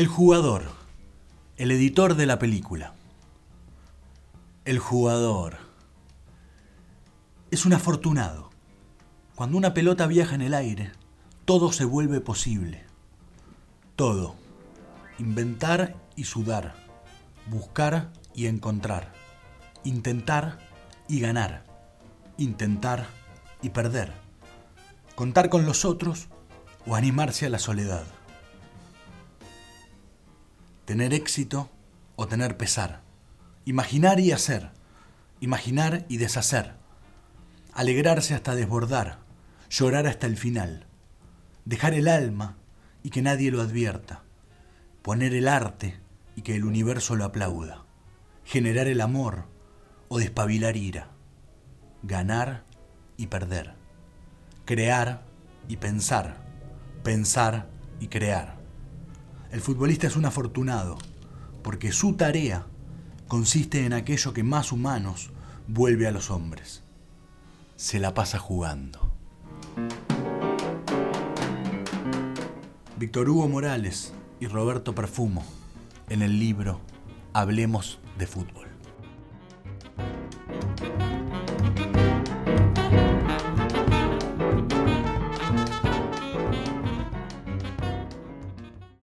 El jugador, el editor de la película. El jugador es un afortunado. Cuando una pelota viaja en el aire, todo se vuelve posible. Todo. Inventar y sudar. Buscar y encontrar. Intentar y ganar. Intentar y perder. Contar con los otros o animarse a la soledad. Tener éxito o tener pesar. Imaginar y hacer. Imaginar y deshacer. Alegrarse hasta desbordar. Llorar hasta el final. Dejar el alma y que nadie lo advierta. Poner el arte y que el universo lo aplauda. Generar el amor o despabilar ira. Ganar y perder. Crear y pensar. Pensar y crear. El futbolista es un afortunado porque su tarea consiste en aquello que más humanos vuelve a los hombres. Se la pasa jugando. Víctor Hugo Morales y Roberto Perfumo en el libro Hablemos de Fútbol.